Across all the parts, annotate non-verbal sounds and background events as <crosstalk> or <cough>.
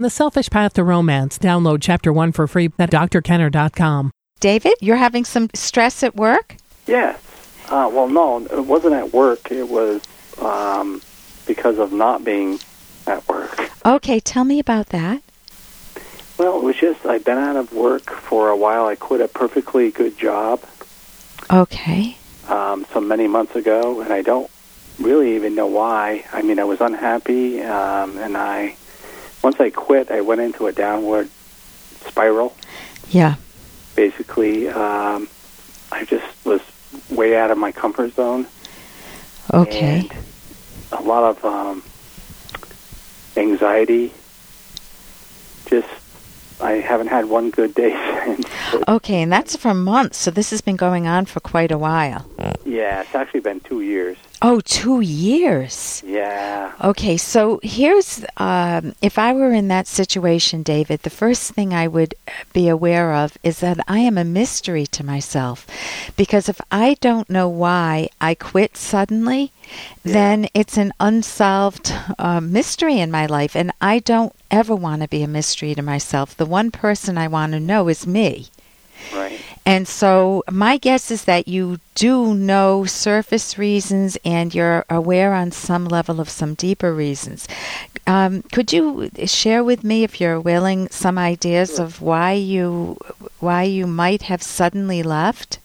The Selfish Path to Romance. Download chapter one for free at drkenner.com. David, you're having some stress at work? Yes. Uh, well, no, it wasn't at work. It was um, because of not being at work. Okay, tell me about that. Well, it was just I'd been out of work for a while. I quit a perfectly good job Okay. um, some many months ago, and I don't really even know why. I mean, I was unhappy, um, and I once I quit, I went into a downward spiral. Yeah. Basically, um, I just was way out of my comfort zone. Okay. A lot of um, anxiety. Just, I haven't had one good day <laughs> since. Okay, and that's for months, so this has been going on for quite a while. yeah, it's actually been two years. Oh, two years. Yeah. Okay, so here's um, if I were in that situation, David, the first thing I would be aware of is that I am a mystery to myself. Because if I don't know why I quit suddenly, then it's an unsolved uh, mystery in my life. And I don't ever want to be a mystery to myself. The one person I want to know is me. And so my guess is that you do know surface reasons and you're aware on some level of some deeper reasons. Um, could you share with me, if you're willing, some ideas of why you why you might have suddenly left?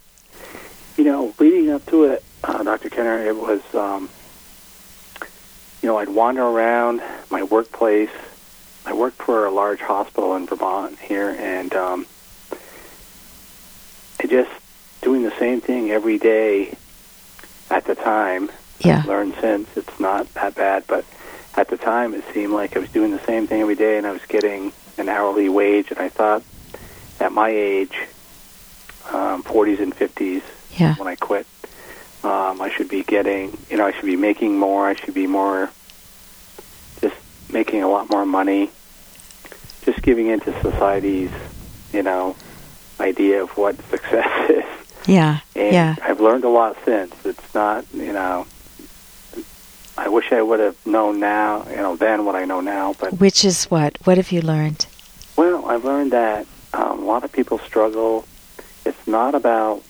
You know, leading up to it, uh, Dr. Kenner, it was, um, you know, I'd wander around my workplace. I worked for a large hospital in Vermont here, and um, just doing the same thing every day at the time. Yeah. I've learned since it's not that bad, but at the time it seemed like I was doing the same thing every day, and I was getting an hourly wage, and I thought at my age, um, 40s and 50s, Yeah. when I quit. Um, I should be getting, you know, I should be making more. I should be more, just making a lot more money. Just giving into society's, you know, idea of what success <laughs> is. Yeah. And Yeah. I've learned a lot since. It's not, you know, I wish I would have known now, you know, then what I know now. But Which is what? What have you learned? well, I've learned that um, a lot of people struggle. It's not about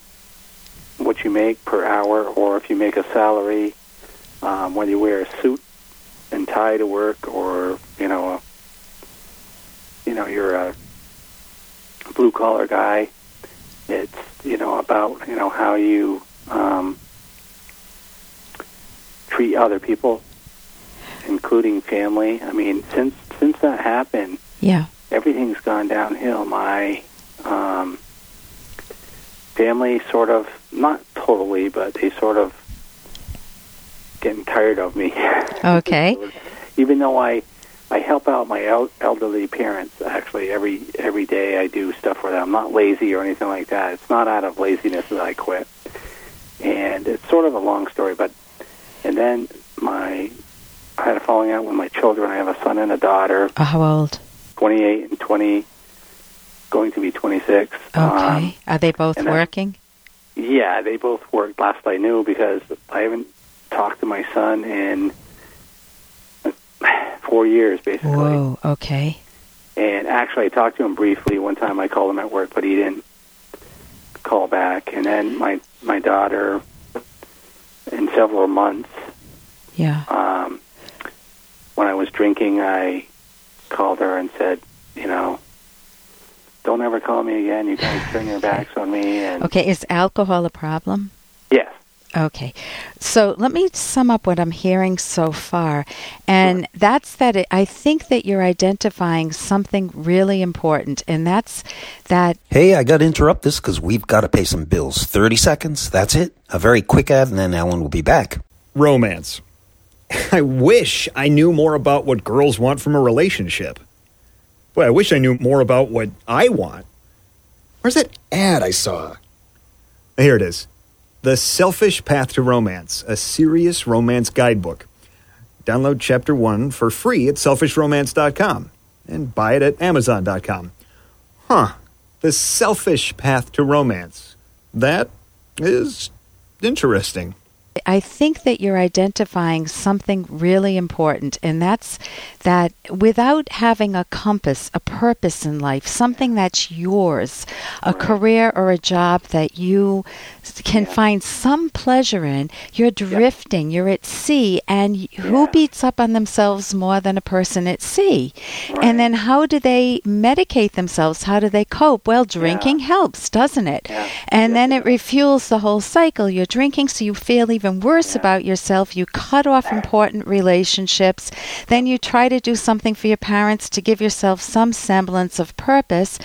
what you make per hour or if you make a salary, um, whether you wear a suit and tie to work or you know, a, you know, you're a blue collar guy. It's you know about you know how you um, treat other people, including family. I mean, since since that happened, Yeah. everything's gone downhill. My um, family sort of, not totally, but they sort of getting tired of me. <laughs> Okay. Even though I, I help out my el- elderly parents. Actually, every every day I do stuff for them. I'm not lazy or anything like that. It's not out of laziness that I quit. And it's sort of a long story, but and then my I had a falling out with my children. I have a son and a daughter. Uh, how old? 28 and 20, going to be 26. Okay. Um, Are they both then- working? yeah, they both worked last I knew because I haven't talked to my son in four years, basically. Whoa. Okay. And actually, I talked to him briefly one time. I called him at work, but he didn't call back. And then my my daughter, in several months, Yeah. um, when I was drinking, I called her and said, you know, don't ever call me again. You guys turn your <laughs> backs on me. And Okay. Is alcohol a problem? yes, Okay. So let me sum up what I'm hearing so far. And that's that it, I think that you're identifying something really important, and that's that Hey, I got to interrupt this because we've got to pay some bills. 30 seconds, that's it. A very quick ad, and then Ellen will be back. romance. <laughs> I wish I knew more about what girls want from a relationship. Boy, I wish I knew more about what I want. Where's that ad I saw? Here it is The Selfish Path to Romance, a serious romance guidebook. Download chapter one for free at selfishromance.com and buy it at amazon.com. Huh. The Selfish Path to Romance. That is interesting. I think that you're identifying something really important, and that's that without having a compass, a purpose in life, something that's yours, a Right. career or a job that you can Yeah. find some pleasure in, you're drifting, you're at sea, and y- who Yeah. beats up on themselves more than a person at sea? Right. And then how do they medicate themselves? How do they cope? Well, drinking helps, doesn't it? Yeah. And then it it refuels the whole cycle. You're drinking, so you feel even worse Yeah. about yourself. You cut off important relationships. Then you try to do something for your parents to give yourself some semblance of purpose.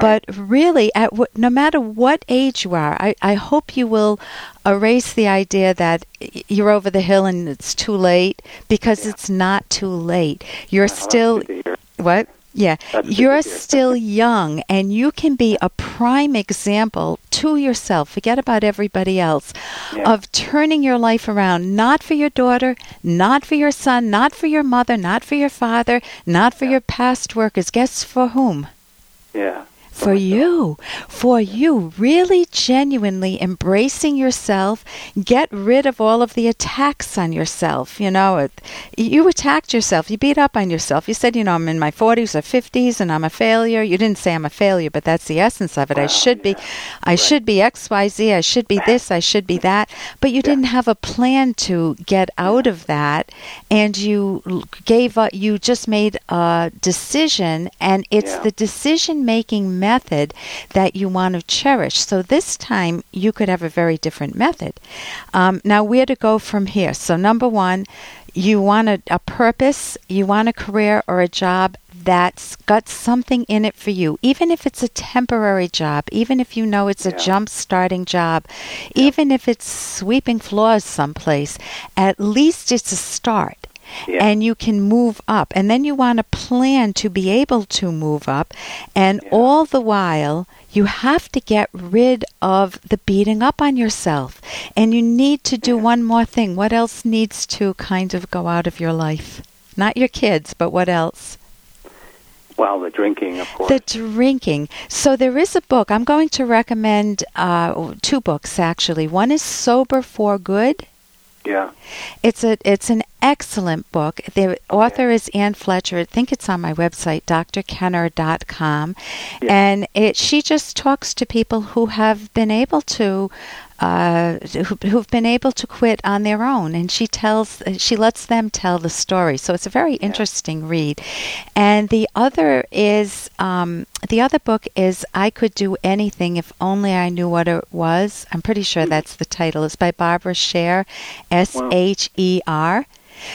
But really, at w- no matter what age you are, I, I hope you will erase the idea that you're over the hill and it's too late because Yeah. it's not too late. You're still good to hear. what? Yeah, That's you're still young and you can be a prime example to yourself. Forget about everybody else Yeah. of turning your life around, not for your daughter, not for your son, not for your mother, not for your father, not for Yeah. your past workers. Guess for whom? Yeah. For you, for you, really genuinely embracing yourself, get rid of all of the attacks on yourself. You know, it, you attacked yourself, you beat up on yourself. You said, you know, I'm in my 40s or 50s and I'm a failure. You didn't say I'm a failure, but that's the essence of it. I should be, yeah. I Right. should be XYZ, I should be this, I should be that. But you didn't have a plan to get out of that, and you gave up, you just made a decision, and it's Yeah. the decision making method that you want to cherish. So this time you could have a very different method. Um, now, where to go from here? So, number one, you want a, a purpose, you want a career or a job that's got something in it for you, even if it's a temporary job, even if you know it's a jump starting job, even if it's sweeping floors someplace, at least it's a start Yeah. and you can move up. And then you want to plan to be able to move up. And Yeah. all the while, you have to get rid of the beating up on yourself. And you need to do Yeah. one more thing. What else needs to kind of go out of your life? Not your kids, but what else? Well, the drinking, of course. The drinking. So there is a book. I'm going to recommend uh, two books actually. One is Sober for Good. yeah. It's a it's an excellent book. The author is Anne Fletcher. I think it's on my website, drkenner.com. Yeah. And it she just talks to people who have been able to uh, who, who've been able to quit on their own, and she tells she lets them tell the story. So it's a very interesting read. And the other is um, the other book is I Could Do Anything If Only I Knew What It Was. I'm pretty sure that's the title. It's by Barbara Sher, S H E R.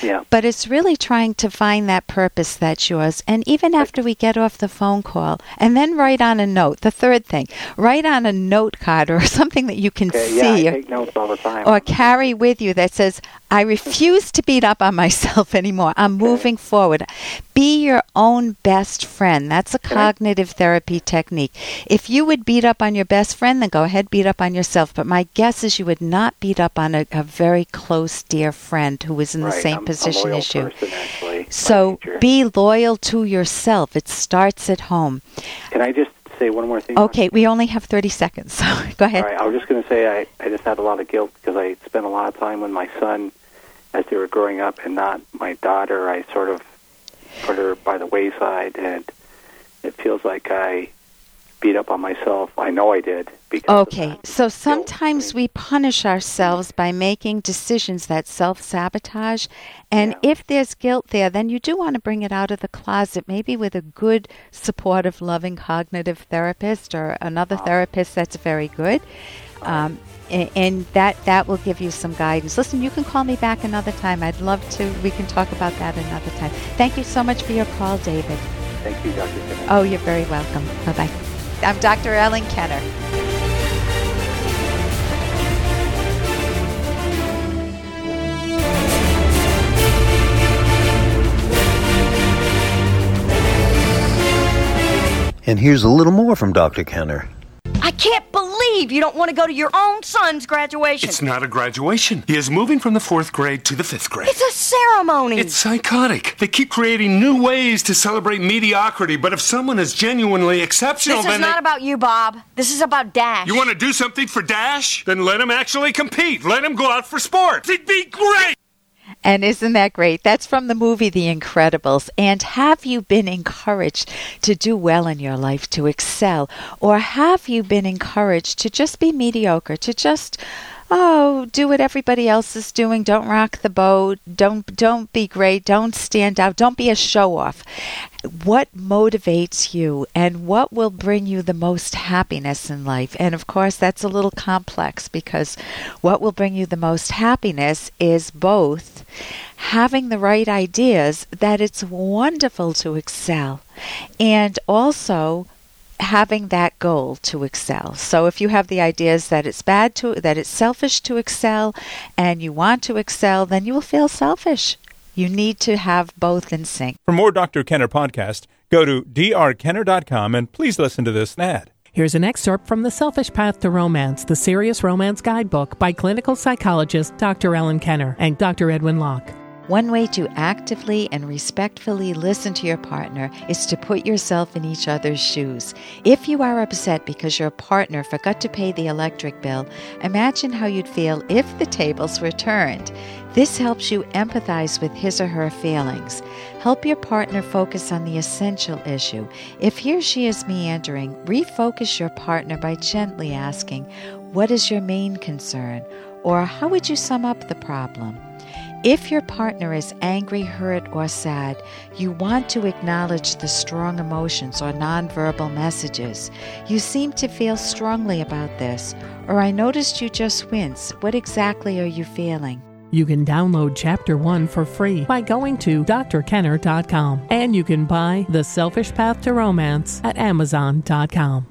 Yeah. But it's really trying to find that purpose that's yours. And even after we get off the phone call, and then write on a note, the third thing, write on a note card or <laughs> something that you can Okay, see yeah, I or, take notes all the time. or carry with you that says, I refuse to beat up on myself <laughs> anymore. I'm moving forward. Be your own best friend. That's a cognitive therapy technique. If you would beat up on your best friend, then go ahead, beat up on yourself. But my guess is you would not beat up on a, a very close, dear friend who is in the Right, same I'm position as you. Person, So be loyal to yourself. It starts at home. Can I just say one more thing? Okay, we only have 30 seconds, <laughs> so go ahead. All right, I was just going to say I, I just had a lot of guilt because I spent a lot of time with my son as they were growing up and not my daughter. I sort of put her by the wayside, and it feels like I beat up on myself. I know I did. Okay, so sometimes we punish ourselves by making decisions that self sabotage. And Yeah. if there's guilt there, then you do want to bring it out of the closet, maybe with a good, supportive, loving cognitive therapist or another Ah. therapist that's very good. Um, a- and that, that will give you some guidance. Listen, you can call me back another time. I'd love to. We can talk about that another time. Thank you so much for your call, David. Thank you, Dr. Simmons. Oh, you're very welcome. Bye bye. I'm Dr. Ellen Kenner. And here's a little more from Dr. Kenner. I I can't believe you don't want to go to your own son's graduation. It's not a graduation. He is moving from the fourth grade to the fifth grade. It's a ceremony. It's psychotic. They keep creating new ways to celebrate mediocrity, but if someone is genuinely exceptional, this then is not they... about you, Bob. This is about Dash. You want to do something for Dash? Then let him actually compete. Let him go out for sports. It'd be great. And isn't that great? That's from the movie The Incredibles. And have you been encouraged to do well in your life, to excel? Or have you been encouraged to just be mediocre, to just oh, do what everybody else is doing. Don't rock the boat. Don't don't be great. Don't stand out. Don't be a show off. What motivates you and what will bring you the most happiness in life? And of course, that's a little complex because what will bring you the most happiness is both having the right ideas that it's wonderful to excel and also having that goal to excel. So if you have the ideas that it's bad to that it's selfish to excel and you want to excel, then you will feel selfish. You need to have both in sync. For more Dr. Kenner podcast, go to drkenner.com and please listen to this ad. Here's an excerpt from The Selfish Path to Romance, the Serious Romance Guidebook by clinical psychologist Dr. Ellen Kenner and Dr. Edwin Locke. One way to actively and respectfully listen to your partner is to put yourself in each other's shoes. If you are upset because your partner forgot to pay the electric bill, imagine how you'd feel if the tables were turned. This helps you empathize with his or her feelings. Help your partner focus on the essential issue. If he or she is meandering, refocus your partner by gently asking, What is your main concern? Or how would you sum up the problem? If your partner is angry, hurt, or sad, you want to acknowledge the strong emotions or nonverbal messages. You seem to feel strongly about this, or I noticed you just wince. What exactly are you feeling? You can download Chapter 1 for free by going to drkenner.com. And you can buy The Selfish Path to Romance at amazon.com.